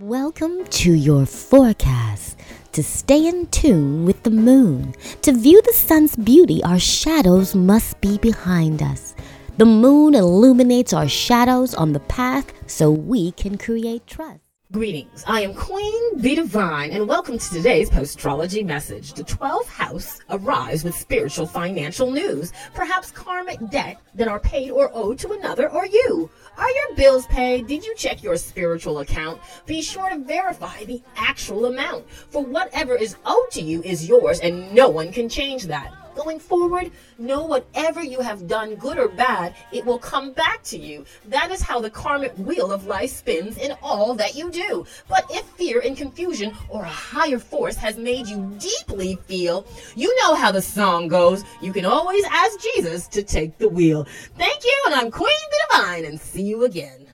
Welcome to your forecast. To stay in tune with the moon, to view the sun's beauty, our shadows must be behind us. The moon illuminates our shadows on the path so we can create trust. Greetings. I am Queen B Divine, and welcome to today's postrology message. The 12th house arrives with spiritual financial news, perhaps karmic debt that are paid or owed to another or you. Are your bills paid? Did you check your spiritual account? Be sure to verify the actual amount, for whatever is owed to you is yours, and no one can change that. Going forward, know whatever you have done, good or bad, it will come back to you. That is how the karmic wheel of life spins in all that you do. But if fear and confusion or a higher force has made you deeply feel, you know how the song goes. You can always ask Jesus to take the wheel. Thank you, and I'm Queen and see you again.